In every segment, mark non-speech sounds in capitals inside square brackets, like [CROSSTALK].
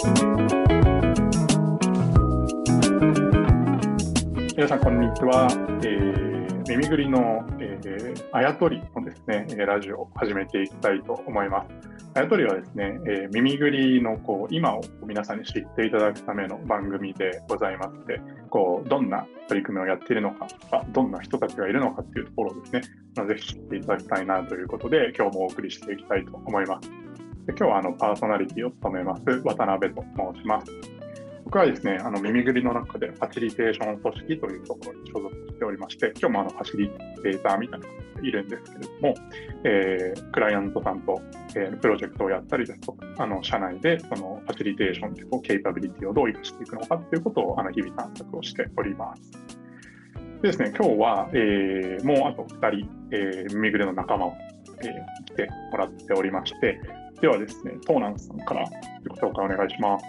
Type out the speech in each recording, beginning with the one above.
皆さん、こんにちは。えー、耳ぐりの、えー、あやとりのですね、ラジオを始めていきたいと思います。あやとりはですね、えー、耳ぐりのこう今を皆さんに知っていただくための番組でございまして、こうどんな取り組みをやっているのかとか、どんな人たちがいるのかっていうところをですね、ぜひ知っていただきたいなということで、今日もお送りしていきたいと思います。今日はあのパーソナリティを務めます渡辺と申します。僕はですね、あの耳ぐりの中でファシリテーション組織というところに所属しておりまして、今日もあのファシリテーターみたいな方がいるんですけれども、えー、クライアントさんと、えー、プロジェクトをやったりですとか、あの社内でそのファシリテーションというケイパビリティをどう生かしていくのかということをあの日々探索をしております。でですね、今日は、えー、もうあと2人、えー、耳ぐりの仲間を、えー、来てもらっておりまして、ではですね、トーナンさんから自己紹介お願いします。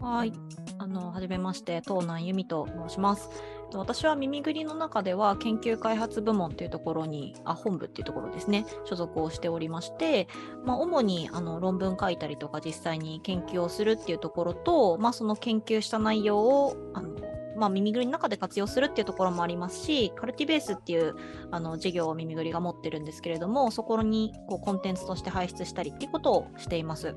はい。あの、はじめまして、東南由美と申します。私は耳ぐりの中では研究開発部門というところにあ本部っていうところですね所属をしておりまして、まあ、主にあの論文書いたりとか実際に研究をするっていうところと、まあ、その研究した内容をあのまあ、耳ぐりの中で活用するっていうところもありますし、カルティベースっていうあの事業を耳ぐりが持ってるんですけれども、そこにこうコンテンツとして排出したりっていうことをしています。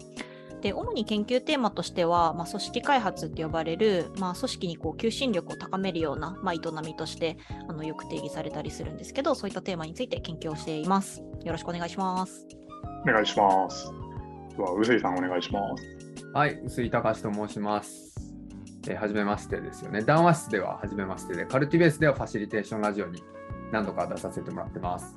で主に研究テーマとしては、まあ、組織開発って呼ばれる、まあ、組織にこう求心力を高めるような、まあ、営みとしてあのよく定義されたりするんですけどそういったテーマについて研究をしています。よろしくお願いします。お願いします。では臼井さんお願いします。はい臼井隆と申しますえー、初めましてですよね。談話室では初めましてで、カルティベースではファシリテーションラジオに何度か出させてもらってます。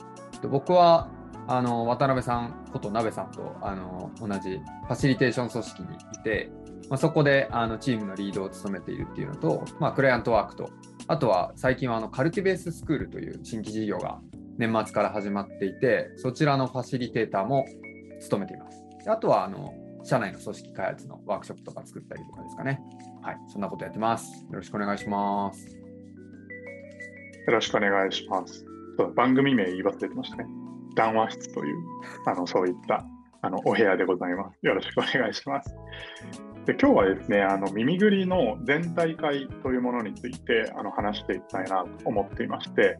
僕はあの渡辺さんこと鍋さんとあの同じファシリテーション組織にいて、まあ、そこであのチームのリードを務めているっていうのと、まあ、クライアントワークとあとは最近はあのカルティベーススクールという新規事業が年末から始まっていてそちらのファシリテーターも務めています。あとはあの社内の組織開発のワークショップとか作ったりとかですかね。はい、そんなことやってます。よろしくお願いします。よろしくお願いします。そう番組名言い忘れてましたね。談話室という、あのそういったあのお部屋でございます。よろしくお願いします。で今日はですね、あの耳ぐりの全体会というものについてあの話していきたいなと思っていまして、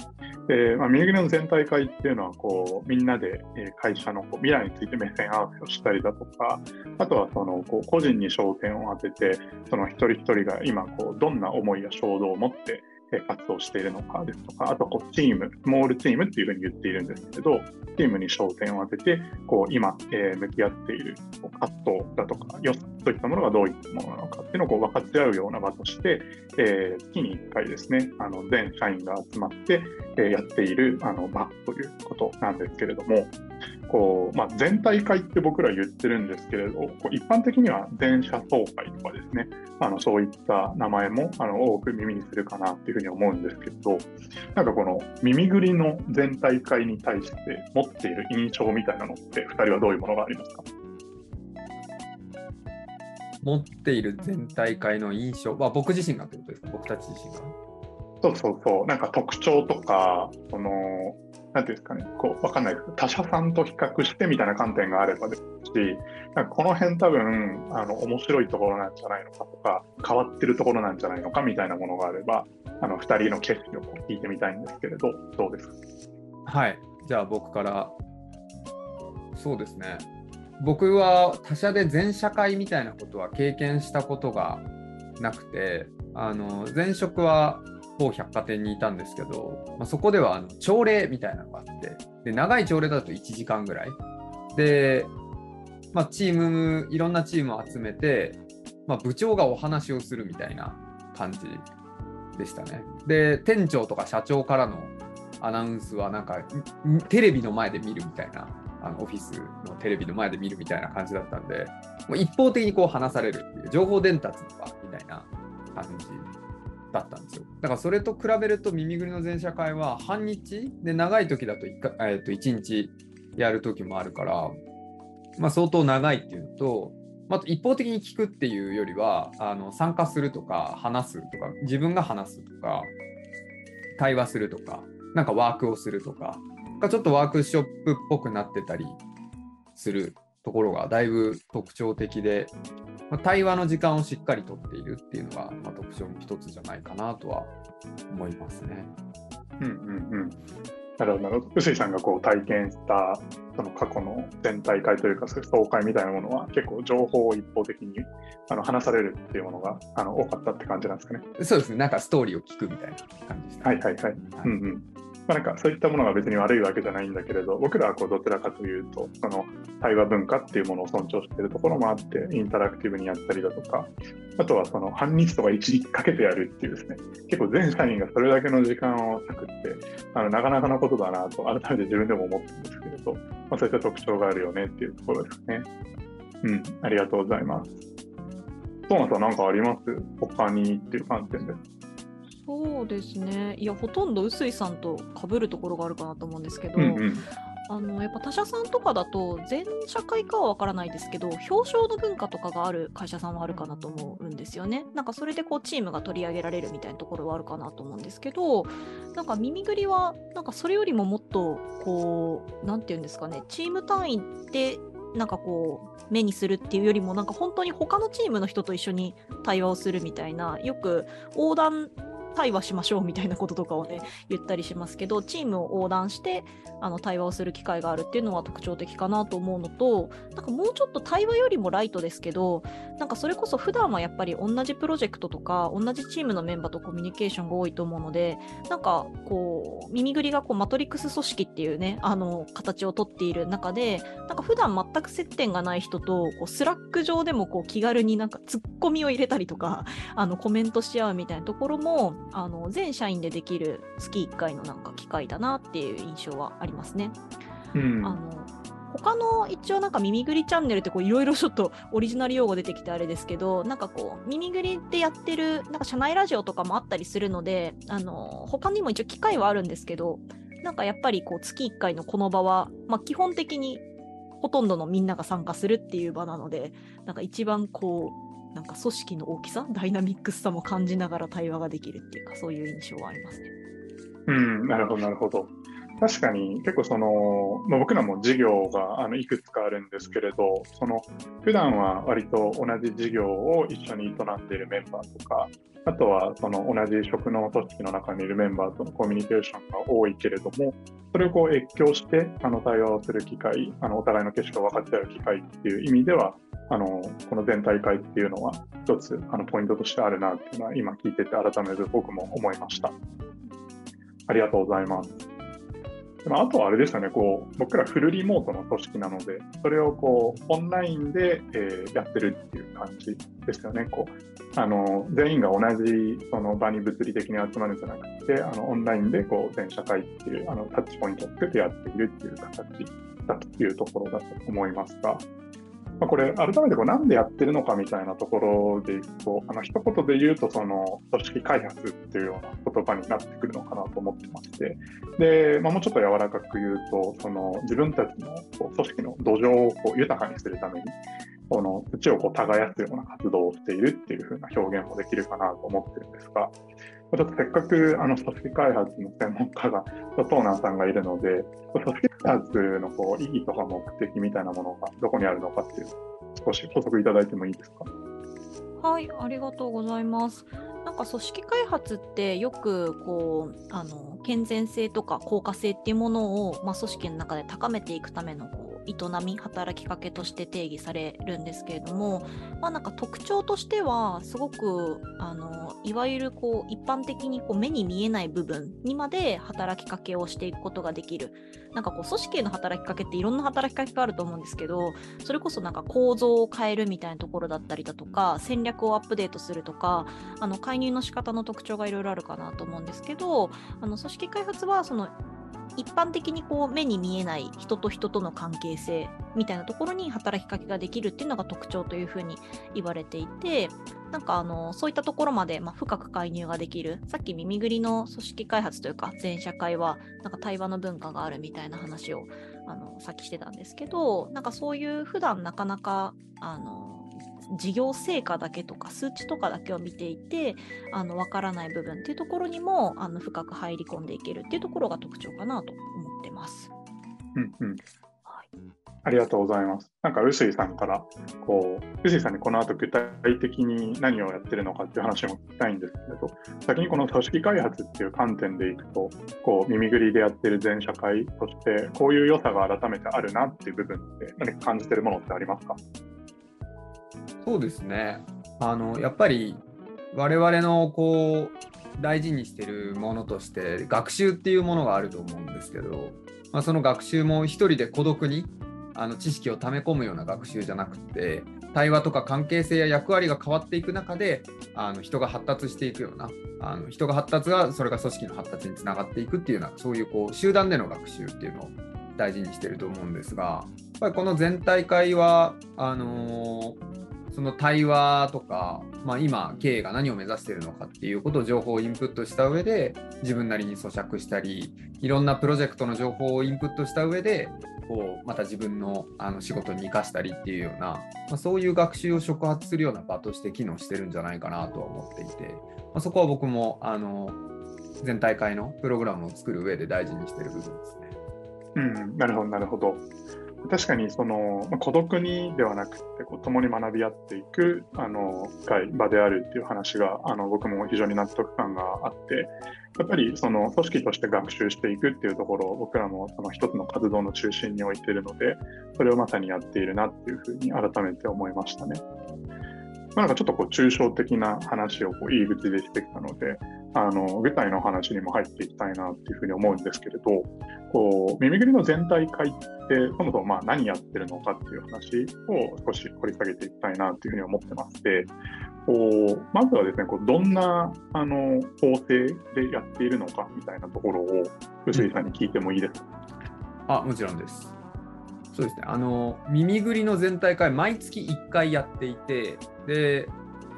でまあ、耳ぐりの全体会っていうのはこうみんなで会社のこう未来について目線合わせをしたりだとか、あとはそのこう個人に焦点を当てて、その一人一人が今こうどんな思いや衝動を持って活動しているのかですとか、あとこうチーム、スモールチームっていうふうに言っているんですけど、チームに焦点を当てて、こう今、えー、向き合っている葛藤だとか、よそういったものがどういったものなのかっていうのをこう分かち合うような場として、えー、月に1回ですね、あの全社員が集まって、えー、やっているあの場ということなんですけれども、こうまあ、全体会って僕ら言ってるんですけれど、一般的には全社総会とかですね、あのそういった名前もあの多く耳にするかなっていうふうに思うんですけど、なんかこの耳ぐりの全体会に対して持っている印象みたいなのって、2人はどういうものがありますか？持っている全体会の印象、まあ、僕自身がってことですか、僕たち自身が？そうそうそう、なんか特徴とか、そのなんていうんですかね、こう、わかんないです他社さんと比較してみたいな観点があればですし、なんかこの辺多分、あの、面白いところなんじゃないのかとか、変わってるところなんじゃないのかみたいなものがあれば、あの、2人の景色を聞いてみたいんですけれど、どうですか？はい。じゃあ僕から、そうですね。僕は他社で全社会みたいなことは経験したことがなくて、あの前職は某百貨店にいたんですけど、まあ、そこではあの朝礼みたいなのがあってで長い朝礼だと1時間ぐらい。で、まあ、チームいろんなチームを集めて、まあ、部長がお話をするみたいな感じでしたね。で店長とか社長からのアナウンスはなんかテレビの前で見るみたいなあのオフィスのテレビの前で見るみたいな感じだったんでもう一方的にこう話されるっていう情報伝達とかみたいな感じだったんですよ。だからそれと比べると耳ぐりの全社会は半日で長い時だと 1, か、えー、と1日やる時もあるから、まあ、相当長いっていうのと、まあ、一方的に聞くっていうよりはあの参加するとか話すとか自分が話すとか対話するとかなんかワークをするとかがちょっとワークショップっぽくなってたりするところがだいぶ特徴的で、まあ、対話の時間をしっかりとっているっていうのが、まあ、特徴の一つじゃないかなとは思いますね。うんうんうん。なるほど、なるほど。臼井さんがこう体験したその過去の全体会というか、総会みたいなものは、結構情報を一方的にあの話されるっていうものがあの多かったって感じなんですかね。そうですね、なんかストーリーを聞くみたいな感じでした、はいはいはい。うんうんまあ、なんかそういったものが別に悪いわけじゃないんだけれど、僕らはこうどちらかというと、その対話文化っていうものを尊重しているところもあって、インタラクティブにやったりだとか、あとはその半日とか1日かけてやるっていうですね、結構全社員がそれだけの時間を割くって、あのなかなかのことだなと改めて自分でも思ってるんですけれど、まあ、そういった特徴があるよねっていうところですね。うん、ありがとうございます。トーマさん何かあります？他にっていう観点で。そうですね。いや、ほとんど臼井さんと被るところがあるかなと思うんですけど、うんうんあのやっぱ他社さんとかだと全社会かは分からないですけど表彰の文化とかがある会社さんはあるかなと思うんですよね。なんかそれでこうチームが取り上げられるみたいなところはあるかなと思うんですけどなんか耳ぐりはなんかそれよりももっとこう何て言うんですかねチーム単位でなんかこう目にするっていうよりもなんか本当に他のチームの人と一緒に対話をするみたいなよく横断対話しましょうみたいなこととかをね言ったりしますけどチームを横断してあの対話をする機会があるっていうのは特徴的かなと思うのとなんかもうちょっと対話よりもライトですけどなんかそれこそ普段はやっぱり同じプロジェクトとか同じチームのメンバーとコミュニケーションが多いと思うのでなんかこう MIMIGURI がこうマトリックス組織っていうねあの形をとっている中でなんか普段全く接点がない人とこうスラック上でもこう気軽になんかツッコミを入れたりとかあのコメントし合うみたいなところもあの全社員でできる月1回のなんか機会だなっていう印象はありますね。うんあの他の一応なんか MIMIGURI チャンネルっていろいろちょっとオリジナル用語出てきてあれですけどなんかこう MIMIGURI でやってるなんか社内ラジオとかもあったりするのであの他にも一応機会はあるんですけどなんかやっぱりこう月1回のこの場は、まあ、基本的にほとんどのみんなが参加するっていう場なのでなんか一番こうなんか組織の大きさダイナミックさも感じながら対話ができるっていうかそういう印象はありますね。うん、なるほど、なるほど。確かに結構その、まあ、僕らも事業があのいくつかあるんですけれど、その普段は割と同じ事業を一緒に営んでいるメンバーとか、あとはその同じ職能組織の中にいるメンバーとのコミュニケーションが多いけれども、それをこう越境してあの対話をする機会、あのお互いの景色を分かって合う機会っていう意味では、あのこの全体会っていうのは一つあのポイントとしてあるなっていうのは今聞いてて改めて僕も思いました。ありがとうございます。でもあとはあれですよね、こう僕らフルリモートの組織なので、それをこうオンラインで、えーやってるっていう感じですよね。こうあの全員が同じその場に物理的に集まるんじゃなくて、あのオンラインでこう全社会っていうあのタッチポイントをつけてやっているっていう形だというところだと思いますが、まあ、これ、改めてこうなんでやってるのかみたいなところでいくと、あの一言で言うと、その組織開発っていうような言葉になってくるのかなと思ってまして、でまあ、もうちょっと柔らかく言うと、その自分たちのこう組織の土壌をこう豊かにするために、この土をこう耕すような活動をしているっていう風な表現もできるかなと思ってるんですが、ちょっとせっかくあの組織開発の専門家が、トーナーさんがいるので、組織開発のこう意義とか目的みたいなものがどこにあるのかっていうのを少し補足いただいてもいいですか？はい、ありがとうございます。なんか組織開発ってよくこうあの健全性とか効果性っていうものを、まあ、組織の中で高めていくためのこう営み働きかけとして定義されるんですけれども、まあ、なんか特徴としてはすごくあのいわゆるこう一般的にこう目に見えない部分にまで働きかけをしていくことができるなんかこう組織への働きかけっていろんな働きかけがあると思うんですけどそれこそなんか構造を変えるみたいなところだったりだとか戦略をアップデートするとかあの介入の仕方の特徴がいろいろあるかなと思うんですけどあの組織開発はその一般的にこう目に見えない人と人との関係性みたいなところに働きかけができるっていうのが特徴というふうに言われていてなんかあのそういったところまで、まあ、深く介入ができるさっき耳ぐりの組織開発というか全社会はなんか対話の文化があるみたいな話をあのさっきしてたんですけどなんかそういう普段なかなかあの事業成果だけとか数値とかだけを見ていてあの分からない部分っていうところにもあの深く入り込んでいけるっていうところが特徴かなと思ってます。うんうんはいありがとうございます。なんか、臼井さんから、こう、臼井さんにこの後具体的に何をやってるのかっていう話も聞きたいんですけれど、先にこの組織開発っていう観点でいくと、こう、耳ぐりでやってる全社会として、こういう良さが改めてあるなっていう部分って何か感じてるものってありますか？そうですね。あの、やっぱり我々のこう、大事にしてるものとして学習っていうものがあると思うんですけど、まあ、その学習も一人で孤独にあの知識を溜め込むような学習じゃなくて対話とか関係性や役割が変わっていく中であの人が発達していくようなあの人が発達がそれが組織の発達につながっていくっていうようなそういうこう集団での学習っていうのを大事にしてると思うんですがやっぱりこの全体会はあのーその対話とか、まあ、今経営が何を目指しているのかっていうことを情報をインプットした上で自分なりに咀嚼したりいろんなプロジェクトの情報をインプットした上でこうまた自分のあの仕事に生かしたりっていうような、まあ、そういう学習を触発するような場として機能してるんじゃないかなとは思っていて、まあ、そこは僕もあの全大会のプログラムを作る上で大事にしてる部分ですね。うん、なるほどなるほど。確かにその、ま、孤独にではなくてこう共に学び合っていくあの会場であるっていう話があの僕も非常に納得感があってやっぱりその組織として学習していくっていうところを僕らもその一つの活動の中心に置いているのでそれをまさにやっているなっていうふうに改めて思いましたね。まあ、なんかちょっとこう抽象的な話をこう入り口でしてきたので、あの具体の話にも入っていきたいなっていうふうに思うんですけれど、こう耳ぐりの全体会って、そもそもまあ何やってるのかっていう話を少し掘り下げていきたいなというふうに思ってまして、こうまずはですね、こうどんなあの構成でやっているのかみたいなところを、臼井さんに聞いてもいいですか、うん、あもちろんです。そうですね、あの耳ぐりの全体会、毎月1回やっていて、で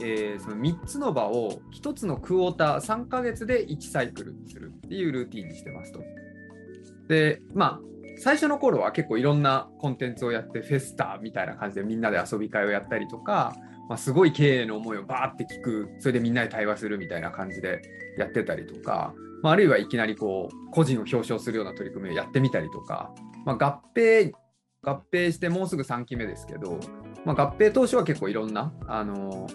えー、その3つの場を1つのクォーター3ヶ月で1サイクルするっていうルーティンにしてますと。でまあ最初の頃は結構いろんなコンテンツをやってフェスタみたいな感じでみんなで遊び会をやったりとか、まあ、すごい経営の思いをバーって聞くそれでみんなで対話するみたいな感じでやってたりとか、まあ、あるいはいきなりこう個人を表彰するような取り組みをやってみたりとか、まあ、合併合併してもうすぐ3期目ですけど、まあ、合併当初は結構いろんなあの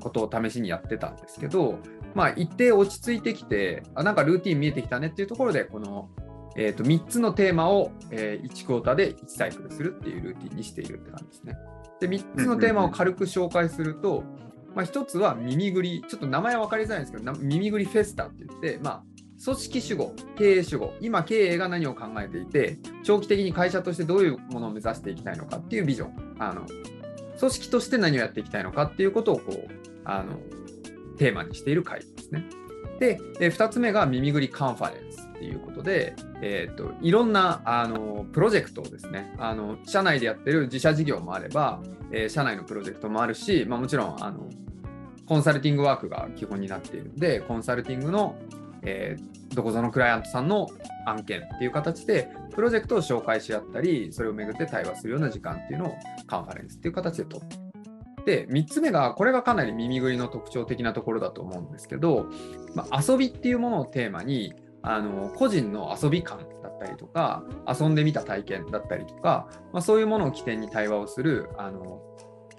ことを試しにやってたんですけど、まあ、一定落ち着いてきてあなんかルーティン見えてきたねっていうところでこの、えー、と3つのテーマを、えー、1クォーターで1サイクルするっていうルーティンにしているって感じですね。で3つのテーマを軽く紹介すると、まあ、1つは耳ぐりちょっと名前は分かりづらいんですけど耳ぐりフェスタって言って、まあ、組織主語、経営主語、今経営が何を考えていて、長期的に会社としてどういうものを目指していきたいのかっていうビジョン、あの組織として何をやっていきたいのかっていうことをこうあのテーマにしている会ですね。で、2つ目が耳ぐりカンファレンスっていうことで、えーと、いろんなあのプロジェクトをですねあの、社内でやってる自社事業もあれば、えー、社内のプロジェクトもあるし、まあ、もちろんあのコンサルティングワークが基本になっているので、コンサルティングのえー、どこぞのクライアントさんの案件っていう形で、プロジェクトを紹介し合ったり、それをめぐって対話するような時間っていうのをカンファレンスっていう形で取って。で、3つ目が、これがかなり耳ぐりの特徴的なところだと思うんですけど、まあ、遊びっていうものをテーマに、あの個人の遊び感だったりとか、遊んでみた体験だったりとか、まあ、そういうものを起点に対話をする、あの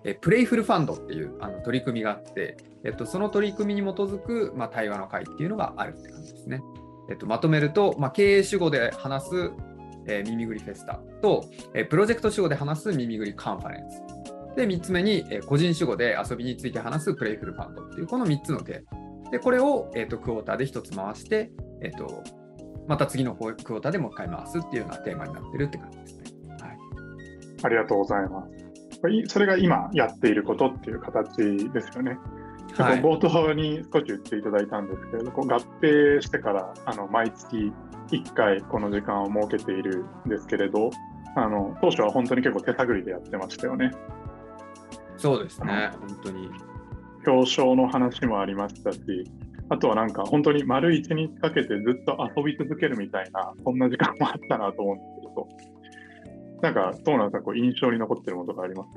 えプレイフルファンドっていうあの取り組みがあって、えっと、その取り組みに基づく、まあ、対話の会っていうのがあるって感じですね。えっと、まとめると、まあ、経営主語で話す、えー、耳ぐりフェスタと、え、プロジェクト主語で話す耳ぐりカンファレンス。で、3つ目に、え、個人主語で遊びについて話すプレイフルファンドっていう、この3つのテーマ。で、これを、えーと、クォーターで1つ回して、えーと、また次のクォーターでもう一回回すっていうようなテーマになってるって感じですね。はい、ありがとうございます。それが今やっていることっていう形ですよね。はい、冒頭に少し言っていただいたんですけれど、合併してからあの毎月1回この時間を設けているんですけれど、あの当初は本当に結構手探りでやってましたよね。そうですね、本当に。表彰の話もありましたし、あとはなんか本当に丸1日かけてずっと遊び続けるみたいな、そんな時間もあったなと思うんですけど、なんか、どうなんですか、こう印象に残ってるものとかあります？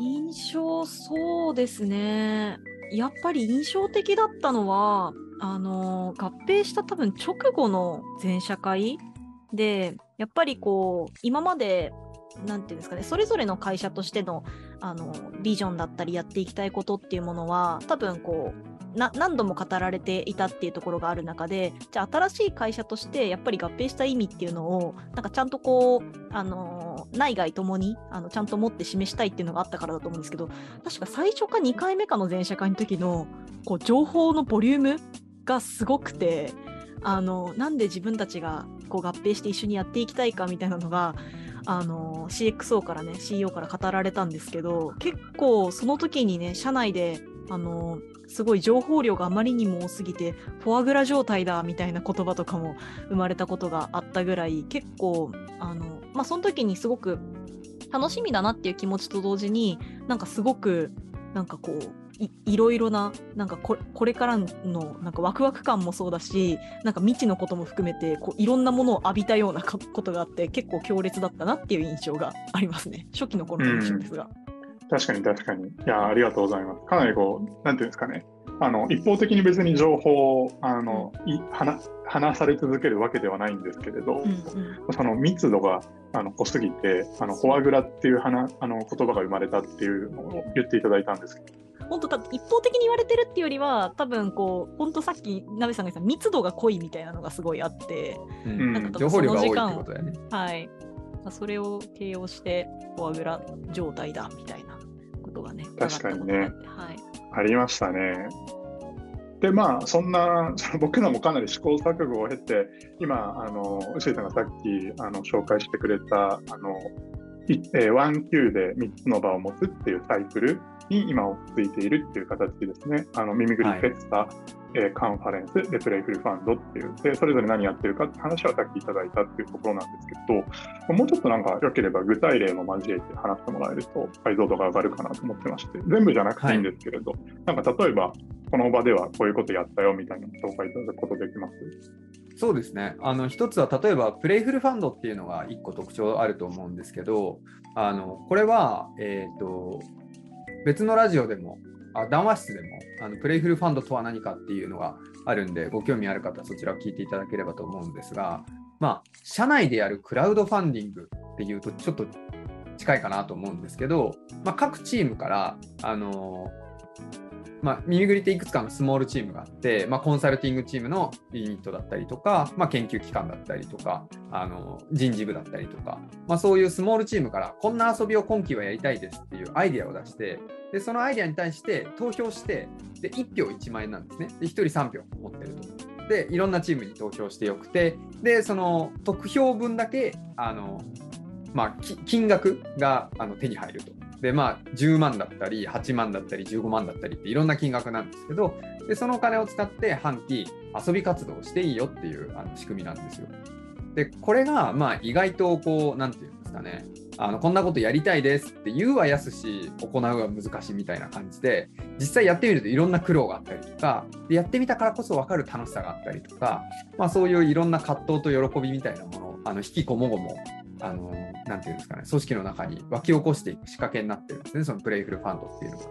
印象、そうですね。やっぱり印象的だったのは、あの合併した多分直後の全社会で、やっぱりこう今までなんていうんですかねそれぞれの会社としてのあのビジョンだったりやっていきたいことっていうものは多分こう何度も語られていたっていうところがある中でじゃあ新しい会社としてやっぱり合併した意味っていうのをなんかちゃんとこうあの内外ともにあのちゃんと持って示したいっていうのがあったからだと思うんですけど確か最初か2回目かの全社会の時のこう情報のボリュームがすごくてあのなんで自分たちがこう合併して一緒にやっていきたいかみたいなのが CXO からね CEO から語られたんですけど結構その時にね社内であのすごい情報量があまりにも多すぎてフォアグラ状態だみたいな言葉とかも生まれたことがあったぐらい結構あのまあその時にすごく楽しみだなっていう気持ちと同時になんかすごくなんかこういいろいろななんかこれからのなんかワクワク感もそうだしなんか未知のことも含めてこういろんなものを浴びたようなことがあって結構強烈だったなっていう印象がありますね初期の頃の印象ですが。確かに確かに。いや、ありがとうございます。かなりこう、なんていうんですかね。あの一方的に別に情報をあの、い話話され続けるわけではないんですけれど、うんうん、その密度があの濃すぎてあのフォアグラっていう話あの言葉が生まれたっていうのを言っていただいたんですけど本当一方的に言われてるっていうよりは多分こう本当さっき鍋さんが言った密度が濃いみたいなのがすごいあって、うん、なんか情報量が多いってことだよね。はいそれを形容してフォアグラ状態だみたいなことがね確かにね、はい、ありましたね。でまあそんなその [LAUGHS] 僕らもかなり試行錯誤を経て今あの臼井さんがさっきあの紹介してくれたあのえー、1Q で3つの場を持つっていうサイクルに今落ち着いているっていう形ですね。あの耳ぐりフェスタ、はい、えー、カンファレンス、でプレイフルファンドっていうで、それぞれ何やってるかって話はさっきいただいたっていうところなんですけど、もうちょっとなんか良ければ具体例も交えて話してもらえると解像度が上がるかなと思ってまして、全部じゃなくていいんですけれど、はい、なんか例えばこの場ではこういうことやったよみたいな紹介いただくことできます？そうですね。あの一つは例えばプレイフルファンドっていうのが1個特徴あると思うんですけど、あのこれは、えーと、別のラジオでも、あ談話室でもあのプレイフルファンドとは何かっていうのがあるんで、ご興味ある方はそちらを聞いていただければと思うんですが、まあ、社内でやるクラウドファンディングっていうとちょっと近いかなと思うんですけど、まあ、各チームから、あのまあ、耳ぐりっていくつかのスモールチームがあって、まあ、コンサルティングチームのユニットだったりとか、まあ、研究機関だったりとかあの人事部だったりとか、まあ、そういうスモールチームからこんな遊びを今期はやりたいですっていうアイデアを出してでそのアイデアに対して投票してで1票1万円なんですねで1人3票持ってると。でいろんなチームに投票してよくてでその得票分だけあの、まあ、金額があの手に入ると。で、まあ、10万だったり、8万だったり、15万だったりっていろんな金額なんですけど、でそのお金を使って半期遊び活動をしていいよっていうあの仕組みなんですよ。で、これが、まあ、意外とこう、なんていうんですかね、あのこんなことやりたいですって言うは安し、行うは難しいみたいな感じで、実際やってみるといろんな苦労があったりとか、でやってみたからこそ分かる楽しさがあったりとか、まあ、そういういろんな葛藤と喜びみたいなものをあの引きこもごもあの、なていうんですかね、組織の中に沸き起こしていく仕掛けになってるんですね、そのプレイフルファンドっていうのが。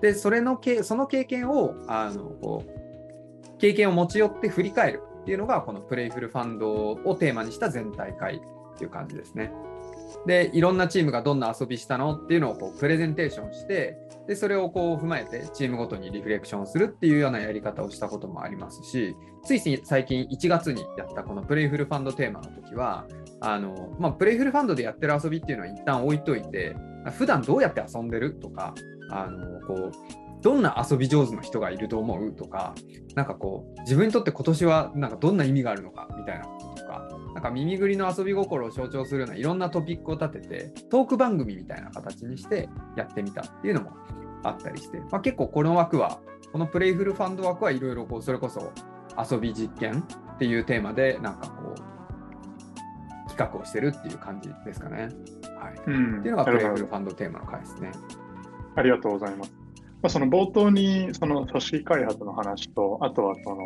で、それのけ、その経験を、あの、こう、経験を持ち寄って振り返るっていうのが、このプレイフルファンドをテーマにした全体会っていう感じですね。で、いろんなチームがどんな遊びしたのっていうのをこうプレゼンテーションして、で、それをこう踏まえてチームごとにリフレクションするっていうようなやり方をしたこともありますし、つい最近1月にやったこのプレイフルファンドテーマの時は、あの、まあ、プレイフルファンドでやってる遊びっていうのは一旦置いといて、普段どうやって遊んでるとか、あの、こう、どんな遊び上手の人がいると思うとか、なんかこう、自分にとって今年はなんかどんな意味があるのかみたいな、なんか耳ぐりの遊び心を象徴するようないろんなトピックを立てて、トーク番組みたいな形にしてやってみたっていうのもあったりして、まあ、結構この枠は、このプレイフルファンド枠はいろいろこう、それこそ遊び実験っていうテーマで、なんかこう、企画をしてるっていう感じですかね。はい。うん、っていうのがプレイフルファンドテーマの回ですね。ありがとうございます。まあ、その冒頭にその組織開発の話と、あとはその、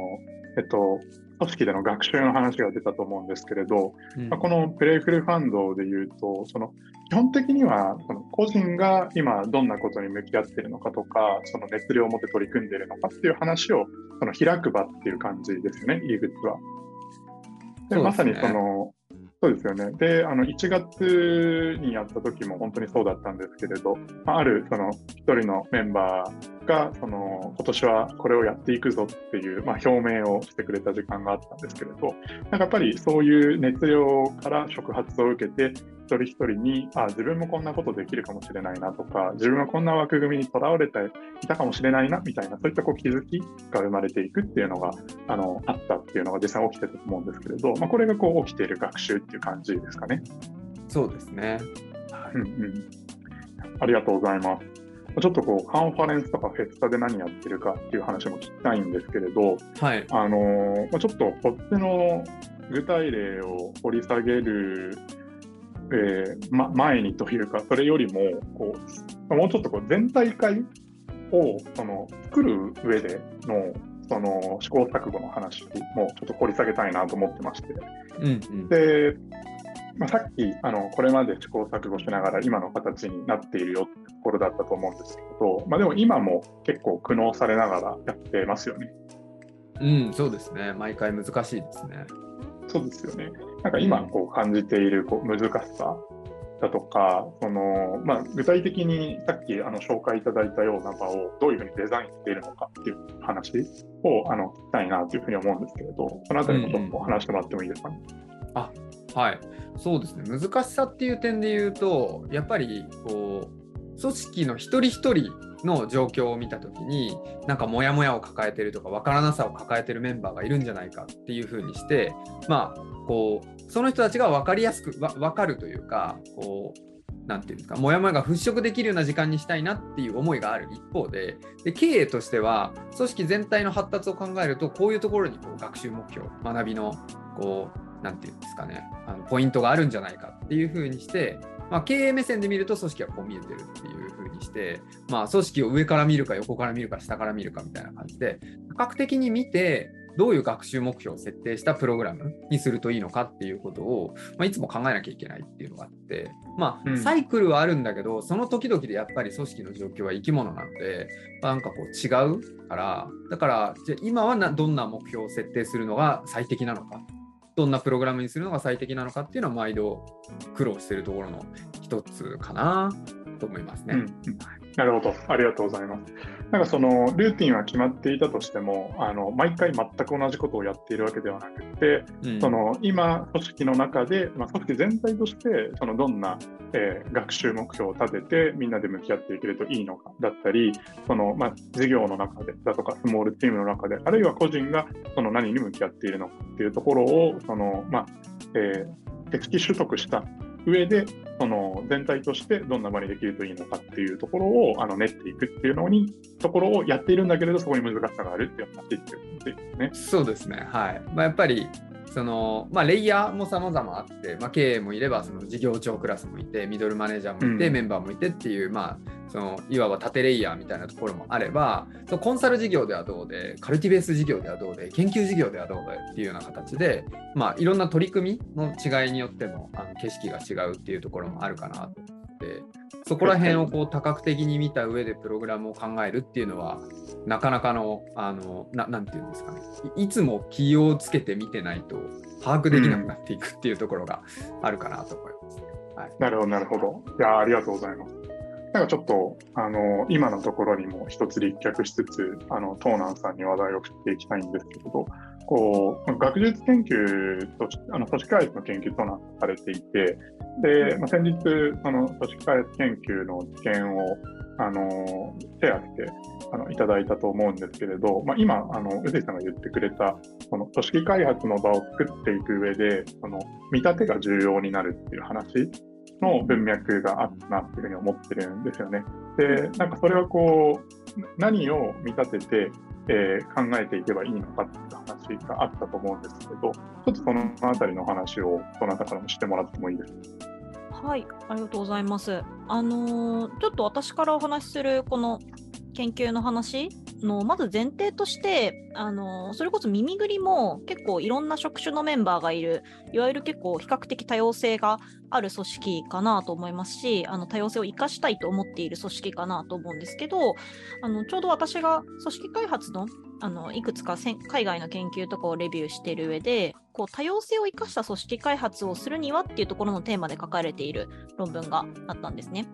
えっと、組織での学習の話が出たと思うんですけれど、うん、まあ、このプレイフルファンドでいうと、その基本的にはその個人が今どんなことに向き合っているのかとか、その熱量を持って取り組んでいるのかっていう話をその開く場っていう感じですね、入り口は。で、ね、まさにそのそうですよね。で、あの1月にやった時も本当にそうだったんですけれど、まあ、あるその一人のメンバーがその今年はこれをやっていくぞっていう、まあ、表明をしてくれた時間があったんですけれど、なんかやっぱりそういう熱量から触発を受けて、一人一人にあ自分もこんなことできるかもしれないなとか自分はこんな枠組みにとらわれていたかもしれないなみたいなそういったこう気づきが生まれていくっていうのがあのあったっていうのが実際起きてたと思うんですけれど、まあ、これがこう起きている学習っていう感じですかね。そうですね、うんうん、ありがとうございます。ちょっとこうカンファレンスとかフェスタで何やってるかっていう話も聞きたいんですけれど、はい、あのちょっとこっちの具体例を掘り下げるえーま、前にというか、それよりもこう、もうちょっとこう全体会をその作る上でのその試行錯誤の話もちょっと掘り下げたいなと思ってまして、うんうん、でまあ、さっきあのこれまで試行錯誤しながら今の形になっているよってところだったと思うんですけど、まあ、でも今も結構苦悩されながらやってますよね。うん、そうですね。毎回難しいですね。そうですよね。なんか今こう感じているこう難しさだとか、そのまあ、具体的にさっきあの紹介いただいたような場をどういうふうにデザインしているのかっていう話をあの聞きたいなというふうに思うんですけれど、そのあたりもちょっと話してもらってもいいですかね。うんうん、あはい、そうですね、難しさっていう点で言うと、やっぱりこう組織の一人一人の状況を見た時になんかモヤモヤを抱えてるとか分からなさを抱えてるメンバーがいるんじゃないかっていうふうにしてまあこうその人たちが分かりやすく分かるというかこうなんていうんですか、もやもやが払拭できるような時間にしたいなっていう思いがある一方で、で経営としては、組織全体の発達を考えると、こういうところにこう学習目標、学びのこう、なんていうんですかね、あのポイントがあるんじゃないかっていうふうにして、まあ、経営目線で見ると組織はこう見えてるっていう風にして、まあ、組織を上から見るか横から見るか下から見るかみたいな感じで多角的に見てどういう学習目標を設定したプログラムにするといいのかっていうことを、まあ、いつも考えなきゃいけないっていうのがあって、まあ、サイクルはあるんだけど、その時々でやっぱり組織の状況は生き物なので、まあ、なんかこう違うから、だからじゃ今はなどんな目標を設定するのが最適なのかどんなプログラムにするのが最適なのかっていうのは毎度苦労してるところの一つかなと思いますね。うん、なるほど、ありがとうございます。なんかそのルーティンは決まっていたとしても、あの毎回全く同じことをやっているわけではなくて、うん、その今、組織の中で、まあ、組織全体としてそのどんな、えー、学習目標を立ててみんなで向き合っていけるといいのかだったり、そのまあ、事業の中でだとか、スモールチームの中で、あるいは個人がその何に向き合っているのかっていうところを、そのまあえー、手つき取得した上で、その全体としてどんな場にできるといいのかっていうところをあの練っていくっていうのに、ところをやっているんだけれど、そこに難しさがあるっていう話っていうことですね。そうですね。はい。まあ、やっぱりそのまあ、レイヤーも様々あって、まあ、経営もいればその事業長クラスもいてミドルマネージャーもいて、うん、メンバーもいてっていう、まあ、そのいわば縦レイヤーみたいなところもあればそのコンサル事業ではどうでカルティベース事業ではどうで研究事業ではどうでっていうような形で、まあ、いろんな取り組みの違いによってもあの景色が違うっていうところもあるかなとってそこら辺をこう多角的に見た上でプログラムを考えるっていうのはなかなかのあのななんていうんですかね。いつも気をつけて見てないと把握できなくなっていくっていうところがあるかなと思います、はい、なるほどなるほど。いやありがとうございます。なんかちょっとあの今のところにも一つ立脚しつつあの東南さんに話題を振っていきたいんですけどこう学術研究とあの組織開発の研究となされていてで、まあ、先日その組織開発研究の知見をあのシェアしてあのいただいたと思うんですけれど、まあ、今あの宇井さんが言ってくれたその組織開発の場を作っていく上でその見立てが重要になるっていう話の文脈があったなっていうふうに思ってるんですよね。でなんかそれはこう何を見立ててえー、考えていけばいいのかっていう話があったと思うんですけど、ちょっとその辺りの話をどなたからもしてもらってもいいですか？はい、ありがとうございます。あのー、ちょっと私からお話しするこの研究の話？のまず前提としてあのそれこそ耳ぐりも結構いろんな職種のメンバーがいるいわゆる結構比較的多様性がある組織かなと思いますしあの多様性を生かしたいと思っている組織かなと思うんですけどあのちょうど私が組織開発のあのいくつか海外の研究とかをレビューしている上でこう多様性を生かした組織開発をするにはっていうところのテーマで書かれている論文があったんですね。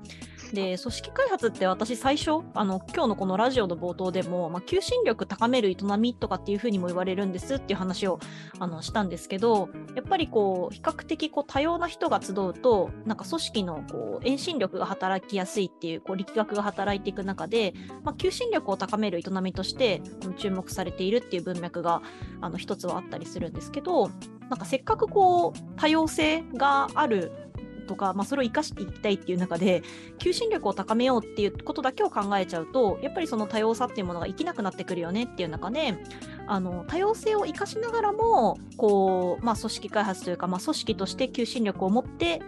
で組織開発って私最初あの今日のこのラジオの冒頭でも、まあ、求心力高める営みとかっていうふうにも言われるんですっていう話をあのしたんですけどやっぱりこう比較的こう多様な人が集うとなんか組織のこう遠心力が働きやすいっていうこう力学が働いていく中で、まあ、求心力を高める営みとして注目されているっていう文脈があの一つはあったりするんですけどなんかせっかくこう多様性があるとか、まあ、それを生かしていきたいっていう中で求心力を高めようっていうことだけを考えちゃうとやっぱりその多様さっていうものが生きなくなってくるよねっていう中であの多様性を生かしながらもこう、まあ、組織開発というか、まあ、組織として求心力を持って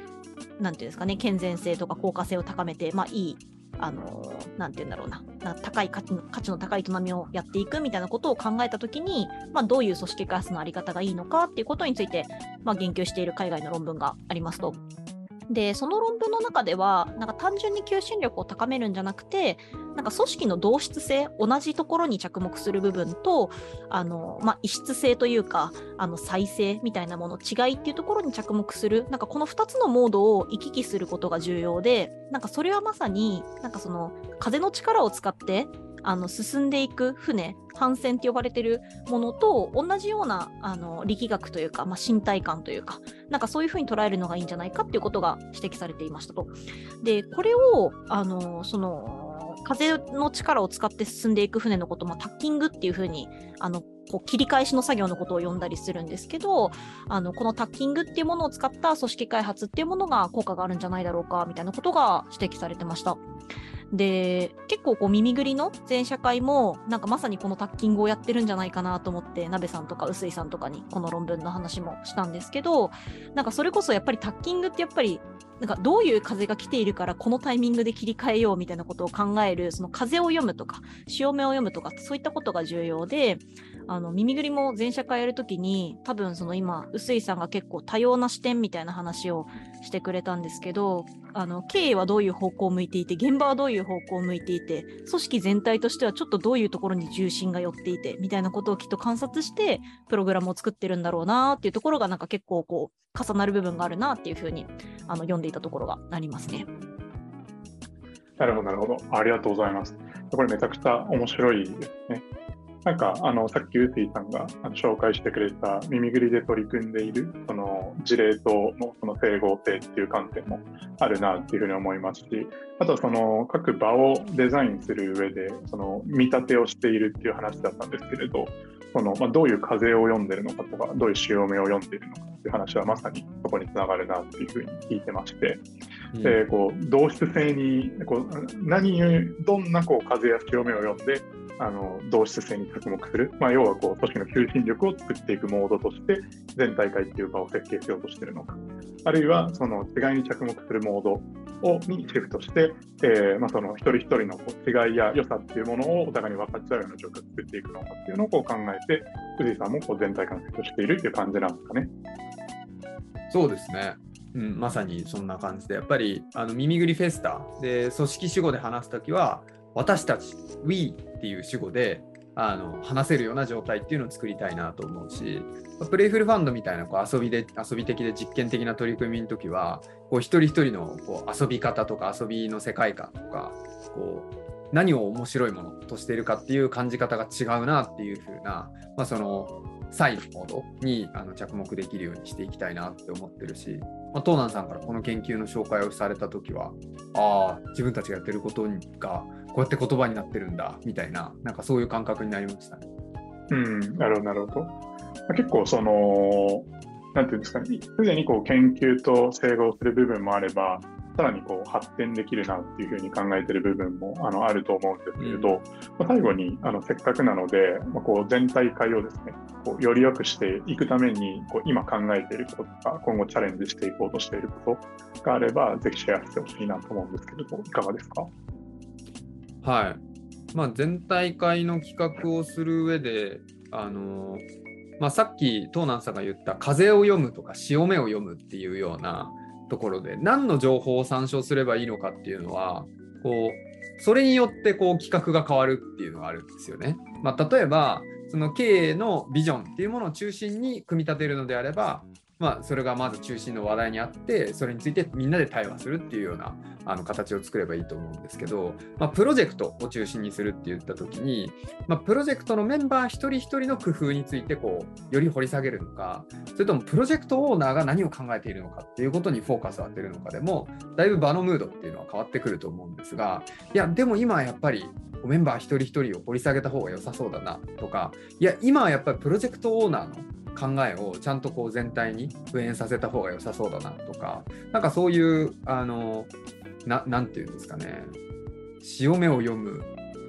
なんていうんですかね健全性とか効果性を高めて、まあ、いいあのなんて言うんだろうな高い価値の高い営みをやっていくみたいなことを考えたときに、まあ、どういう組織開発のあり方がいいのかっていうことについて、まあ、言及している海外の論文がありますと。でその論文の中ではなんか単純に求心力を高めるんじゃなくてなんか組織の同質性同じところに着目する部分とあの、まあ、異質性というかあの再生みたいなもの違いっていうところに着目するなんかこの2つのモードを行き来することが重要でなんかそれはまさになんかその風の力を使ってあの進んでいく船帆船って呼ばれてるものと同じようなあの力学というか、まあ、身体感というかなんかそういうふうに捉えるのがいいんじゃないかっていうことが指摘されていましたと。でこれをあのその風の力を使って進んでいく船のこともタッキングっていうふうにあのこう切り返しの作業のことを呼んだりするんですけどあのこのタッキングっていうものを使った組織開発っていうものが効果があるんじゃないだろうかみたいなことが指摘されてました。で結構こう耳ぐりの全社会もなんかまさにこのタッキングをやってるんじゃないかなと思ってなべさんとか臼井さんとかにこの論文の話もしたんですけどなんかそれこそやっぱりタッキングってやっぱりなんかどういう風が来ているからこのタイミングで切り替えようみたいなことを考えるその風を読むとか潮目を読むとかそういったことが重要であの耳ぐりも全社会やるときに多分その今臼井さんが結構多様な視点みたいな話をしてくれたんですけどあの経営はどういう方向を向いていて現場はどういう方向を向いていて組織全体としてはちょっとどういうところに重心が寄っていてみたいなことをきっと観察してプログラムを作ってるんだろうなっていうところがなんか結構こう重なる部分があるなっていうふうにあの読んでいたところがありますね。なるほど、なるほど。ありがとうございます。これめちゃくちゃ面白いですね。なんかあのさっきウーティさんが紹介してくれた耳ぐりで取り組んでいるその事例とのその整合性っていう観点もあるなっていうふうに思いますしあとはその各場をデザインする上でその見立てをしているっていう話だったんですけれどその、まあ、どういう風を読んでるのかとかどういう潮目を読んでいるのかっていう話はまさにそこにつながるなっていうふうに聞いてまして、うん、でこう同質性にこう何どんなこう風や潮目を読んであの同質性に着目する、まあ、要はこう組織の求心力を作っていくモードとして全大会っていう場を設計しようとしているのか。あるいはその違いに着目するモードをにシフトして、えーまあ、その一人一人の違いや良さっていうものをお互いに分かち合うような状況を作っていくのかっていうのをこう考えて藤井さんもこう全体観測しているっていう感じなんですかね。そうですね。うん、まさにそんな感じで、やっぱりあの耳ぐりフェスタで組織主語で話すときは、私たち、We っていう主語であの話せるような状態っていうのを作りたいなと思うし、プレイフルファンドみたいなこう遊びで遊び的で実験的な取り組みの時は、こう一人一人のこう遊び方とか遊びの世界観とか、こう何を面白いものとしているかっていう感じ方が違うなっていう風な、まあ、そのサイのモードにあの着目できるようにしていきたいなって思ってるし、まあ、東南さんからこの研究の紹介をされた時はああ自分たちがやってることがこうやって言葉になってるんだみたいな、なんかそういう感覚になりましたね。うん、なるほど、なるほど。結構その、なんていうんですかね、すでにこう研究と整合する部分もあれば、さらにこう発展できるなっていうふうに考えてる部分もあのあると思うんですけれど、うん、まあ、最後にあのせっかくなので、まあ、こう全体会をですねこうより良くしていくためにこう今考えていることとか今後チャレンジしていこうとしていることがあればぜひシェアしてほしいなと思うんですけれどいかがですか？はい。まあ、全体会の企画をする上で、あのまあ、さっき東南さんが言った風を読むとか潮目を読むっていうようなところで何の情報を参照すればいいのかっていうのはこうそれによってこう企画が変わるっていうのがあるんですよね。まあ、例えばその経営のビジョンっていうものを中心に組み立てるのであれば、まあ、それがまず中心の話題にあってそれについてみんなで対話するっていうようなあの形を作ればいいと思うんですけど、まあ、プロジェクトを中心にするって言った時に、まあ、プロジェクトのメンバー一人一人の工夫についてこうより掘り下げるのかそれともプロジェクトオーナーが何を考えているのかっていうことにフォーカスを当てるのかでもだいぶ場のムードっていうのは変わってくると思うんですがいやでも今はやっぱりメンバー一人一人を掘り下げた方が良さそうだなとかいや今はやっぱりプロジェクトオーナーの考えをちゃんとこう全体に普遍させた方が良さそうだなとか、なんかそういう、あの、ななんていうんですかね、潮目を読む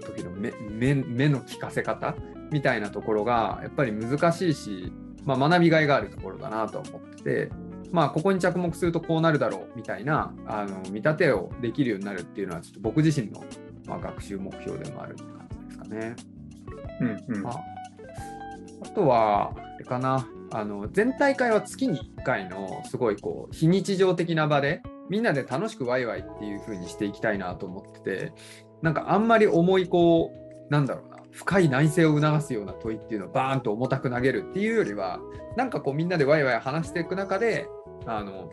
時の目目目の聞かせ方みたいなところがやっぱり難しいし、まあ、学びがいがあるところだなと思ってて、まあ、ここに着目するとこうなるだろうみたいなあの見立てをできるようになるっていうのはちょっと僕自身の、まあ、学習目標でもあるって感じですかね。うんうんまあ、あとは、あれかな、あの全体会は月に1回のすごいこう非日常的な場でみんなで楽しくワイワイっていう風にしていきたいなと思っててなんかあんまり重いこうなんだろうな深い内省を促すような問いっていうのをバーンと重たく投げるっていうよりはなんかこうみんなでワイワイ話していく中であの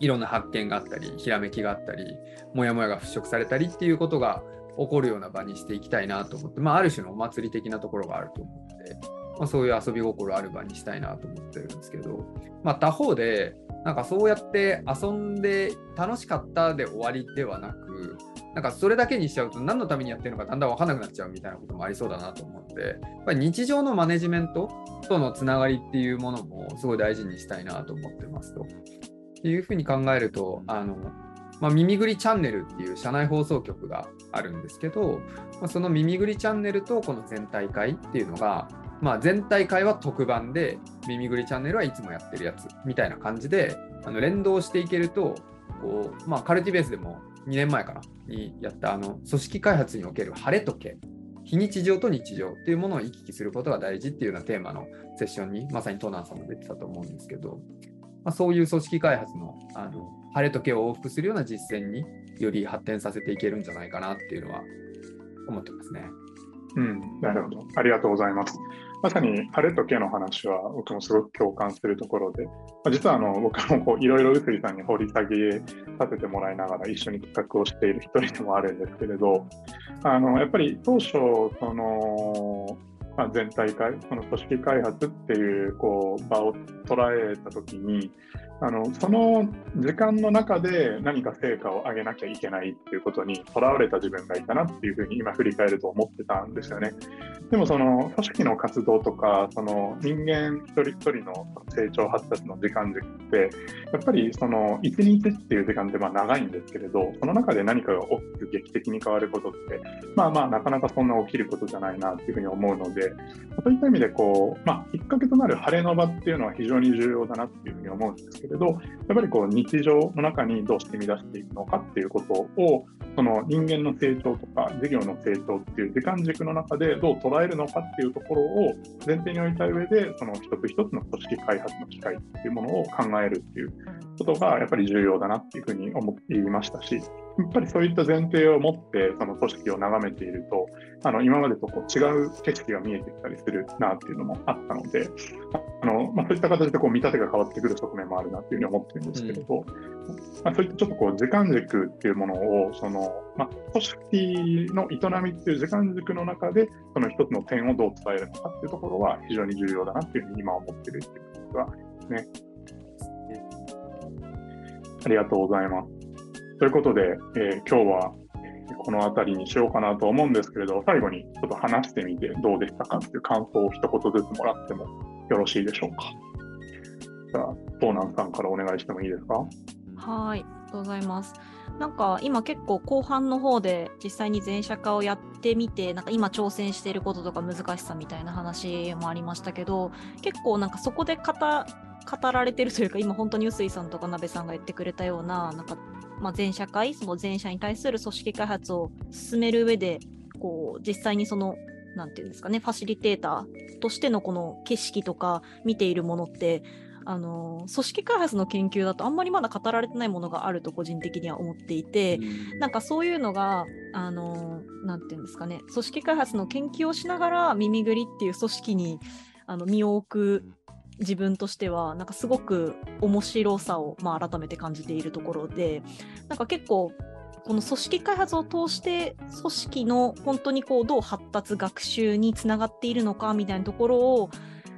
いろんな発見があったりひらめきがあったりモヤモヤが払拭されたりっていうことが起こるような場にしていきたいなと思って、まあ、ある種のお祭り的なところがあると思って。まあ、そういう遊び心ある場にしたいなと思ってるんですけど、まあ、他方でなんかそうやって遊んで楽しかったで終わりではなくなんかそれだけにしちゃうと何のためにやってるのかだんだん分かんなくなっちゃうみたいなこともありそうだなと思ってやっぱり日常のマネジメントとのつながりっていうものもすごい大事にしたいなと思ってますと。っていうふうに考えるとあのまあ、耳ぐりチャンネルっていう社内放送局があるんですけど、まあ、その耳ぐりチャンネルとこの全体会っていうのが、まあ、全体会は特番で、耳ぐりチャンネルはいつもやってるやつみたいな感じで、あの連動していけると、こうまあ、カルティベースでも2年前かなにやったあの組織開発における晴れとけ、非日常と日常っていうものを行き来することが大事っていうようなテーマのセッションに、まさにトナンさんも出てたと思うんですけど、まあ、そういう組織開発のあの晴れとけを往復するような実践により発展させていけるんじゃないかなっていうのは思ってますね。うん、なるほど。ありがとうございます。まさに晴れとけの話は僕もすごく共感するところで、まあ、実はあの僕もいろいろ臼井さんに掘り下げさせてもらいながら一緒に企画をしている一人でもあるんですけれど、あのやっぱり当初、そのまあ、全体会、その組織開発っていうこう場を捉えた時に、あのその時間の中で何か成果を上げなきゃいけないっていうことにとらわれた自分がいたなっていうふうに今振り返ると思ってたんですよね。でもその組織の活動とかその人間一人一人の成長発達の時間軸ってやっぱりその1日っていう時間ってまあ長いんですけれどその中で何かが大きく劇的に変わることってまあまあなかなかそんな起きることじゃないなっていうふうに思うのでそういった意味でこう、まあ、きっかけとなる晴れの場っていうのは非常に重要だなっていうふうに思うんですけどれど、やっぱりこう日常の中にどうして生み出していくのかっていうことを、その人間の成長とか事業の成長っていう時間軸の中でどう捉えるのかっていうところを前提に置いた上で、その一つ一つの組織開発の機会っていうものを考えるっていうことがやっぱり重要だなっていうふうに思っていましたし、やっぱりそういった前提を持ってその組織を眺めていると、あの今までとこう違う景色が見えてきたりするなっていうのもあったので、あのまあ、そういった形でこう見立てが変わってくる側面もあるなっていうふうに思ってるんですけれど、まあ、そういったちょっとこう時間軸っていうものをその、まあ、組織の営みっていう時間軸の中でその一つの点をどう伝えるのかっていうところは非常に重要だなっていうふうに今思ってるっていうことがですね。ありがとうございます。ということで、えー、今日はこの辺りにしようかなと思うんですけれど、最後にちょっと話してみてどうでしたかっていう感想を一言ずつもらってもよろしいでしょうか。じゃあ、東南さんからお願いしてもいいですか？はい、ありがとうございます。なんか今結構後半の方で実際に全社化をやってみてなんか今挑戦していることとか難しさみたいな話もありましたけど結構なんかそこで語語られてるというか今本当に臼井さんとか鍋さんが言ってくれたようななんかまあ、全社会、その全社に対する組織開発を進める上で、こう、実際にその、なんていうんですかね、ファシリテーターとしてのこの景色とか見ているものって、あの組織開発の研究だとあんまりまだ語られてないものがあると個人的には思っていて、うん。なんかそういうのが、あのなんていうんですかね、組織開発の研究をしながら、耳ぐりっていう組織にあの身を置く自分としては、なんかすごく面白さを、まあ、改めて感じているところで、なんか結構、この組織開発を通して、組織の本当にこうどう発達、学習につながっているのかみたいなところを、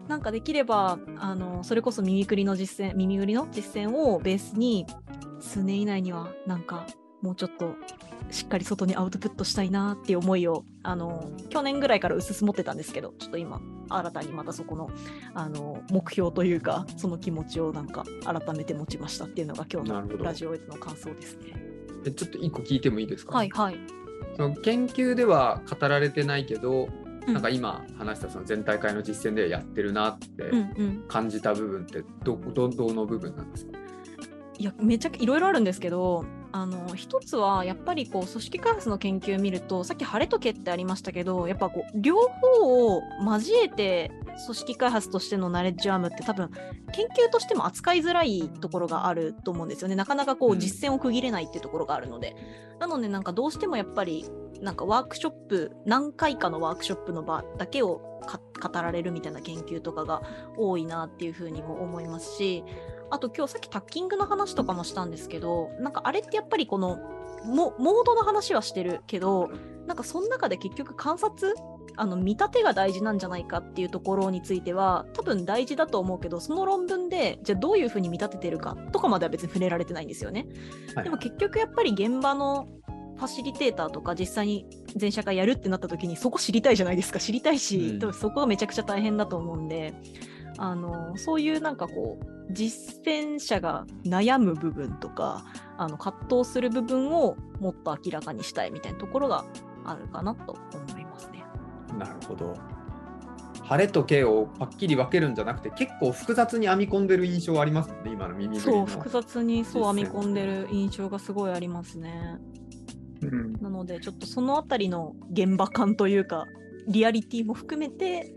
なんかできれば、あのそれこそ耳くりの実践、耳ぐりの実践をベースに、数年以内にはなんかもうちょっとしっかり外にアウトプットしたいなっていう思いをあの去年ぐらいから薄々持ってたんですけどちょっと今新たにまたそこのあの目標というかその気持ちをなんか改めて持ちましたっていうのが今日のラジオの感想ですね。えちょっと一個聞いてもいいですか、はいはい。その研究では語られてないけど、うんなんか今話したその全体会の実践でやってるなって感じた部分ってどどどの部分なんですか、いやめちゃくいろいろあるんですけどあの一つはやっぱりこう組織開発の研究を見るとさっき晴れとけってありましたけどやっぱこう両方を交えて組織開発としてのナレッジアームって多分研究としても扱いづらいところがあると思うんですよね。なかなかこううん。実践を区切れないっていうところがあるので、なのでなんかどうしてもやっぱりなんかワークショップ何回かのワークショップの場だけをか語られるみたいな研究とかが多いなっていうふうにも思いますしあと今日さっきタッキングの話とかもしたんですけどなんかあれってやっぱりこのモモードの話はしてるけどなんかその中で結局観察あの見立てが大事なんじゃないかっていうところについては多分大事だと思うけどその論文でじゃあどういうふうに見立ててるかとかまでは別に触れられてないんですよね。はい。でも結局やっぱり現場のファシリテーターとか実際に全社会やるってなった時にそこ知りたいじゃないですか。知りたいし、うん。多分そこがめちゃくちゃ大変だと思うんで。あのそういうなんかこう実践者が悩む部分とかあの葛藤する部分をもっと明らかにしたいみたいなところがあるかなと思いますね。なるほど。晴れと毛をパッキリ分けるんじゃなくて結構複雑に編み込んでる印象ありますね今の耳そう複雑にそう編み込んでる印象がすごいありますね。うんなのでちょっとそのあたりの現場感というかリアリティも含めて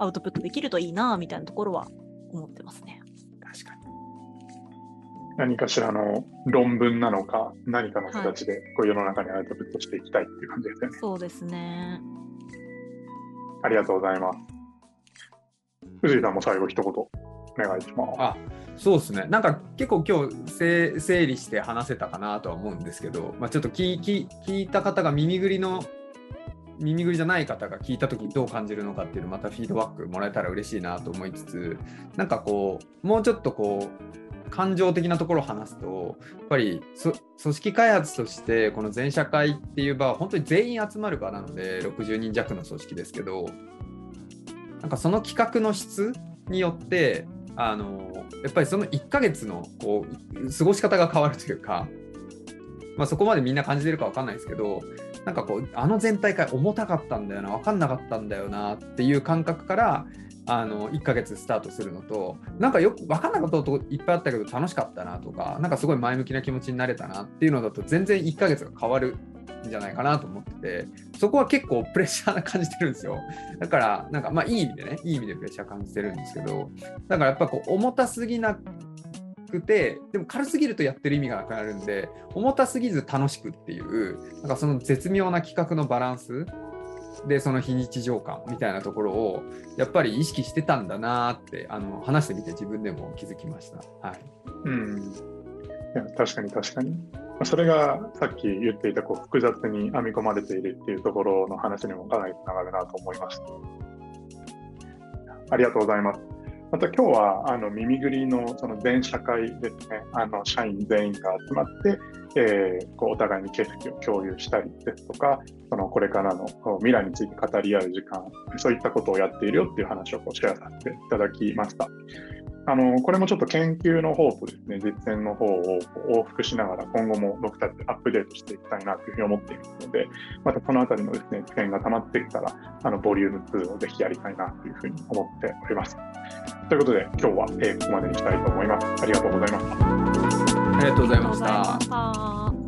アウトプットできるといいなみたいなところは思ってますね。何かしらの論文なのか、何かの形でこう世の中にアウトプットしていきたいっていう感じですよね。そうですね。ありがとうございます。藤井さんも最後一言お願いします。あそうですねなんか結構今日せ整理して話せたかなとは思うんですけど、まあ、ちょっと聞聞聞いた方が耳ぐりの耳ぐりじゃない方が聞いた時にどう感じるのかっていうのまたフィードバックもらえたら嬉しいなと思いつつなんかこうもうちょっとこう感情的なところを話すとやっぱり組織開発としてこの全社会っていう場は本当に全員集まる場なので60人弱の組織ですけどなんかその企画の質によってあのやっぱりその1ヶ月のこう過ごし方が変わるというか、まあ、そこまでみんな感じてるか分かんないですけどなんかこうあの全体会重たかったんだよな分かんなかったんだよなっていう感覚からあの1ヶ月スタートするのとなんかよく分かんなかったこといっぱいあったけど楽しかったなとかなんかすごい前向きな気持ちになれたなっていうのだと全然1ヶ月が変わるんじゃないかなと思っててそこは結構プレッシャーな感じてるんですよ。だからなんかまあいい意味でねいい意味でプレッシャー感じてるんですけどだからやっぱこう重たすぎなくてでも軽すぎるとやってる意味がなくなるんで重たすぎず楽しくっていうなんかその絶妙な企画のバランスでその非日常感みたいなところをやっぱり意識してたんだなってあの話してみて自分でも気づきました。はい、うん。いや確かに確かに。それがさっき言っていたこう複雑に編み込まれているっていうところの話にもかなりつながるなと思いました。ありがとうございます。また今日はあの耳ぐりのその全社会ですね、あの社員全員が集まって、えーこうお互いに景色を共有したりですとか、そのこれからの未来について語り合う時間、そういったことをやっているよっていう話をこうシェアさせていただきました。あのこれもちょっと研究の方とですね、実践の方を往復しながら今後も僕たちアップデートしていきたいなというふうに思っていますので、またそのあたりのですね、知見が溜まってきたら、あのボリューム2をぜひやりたいなというふうに思っております。ということで、今日は、ここまでにしたいと思います。ありがとうございました。ありがとうございました。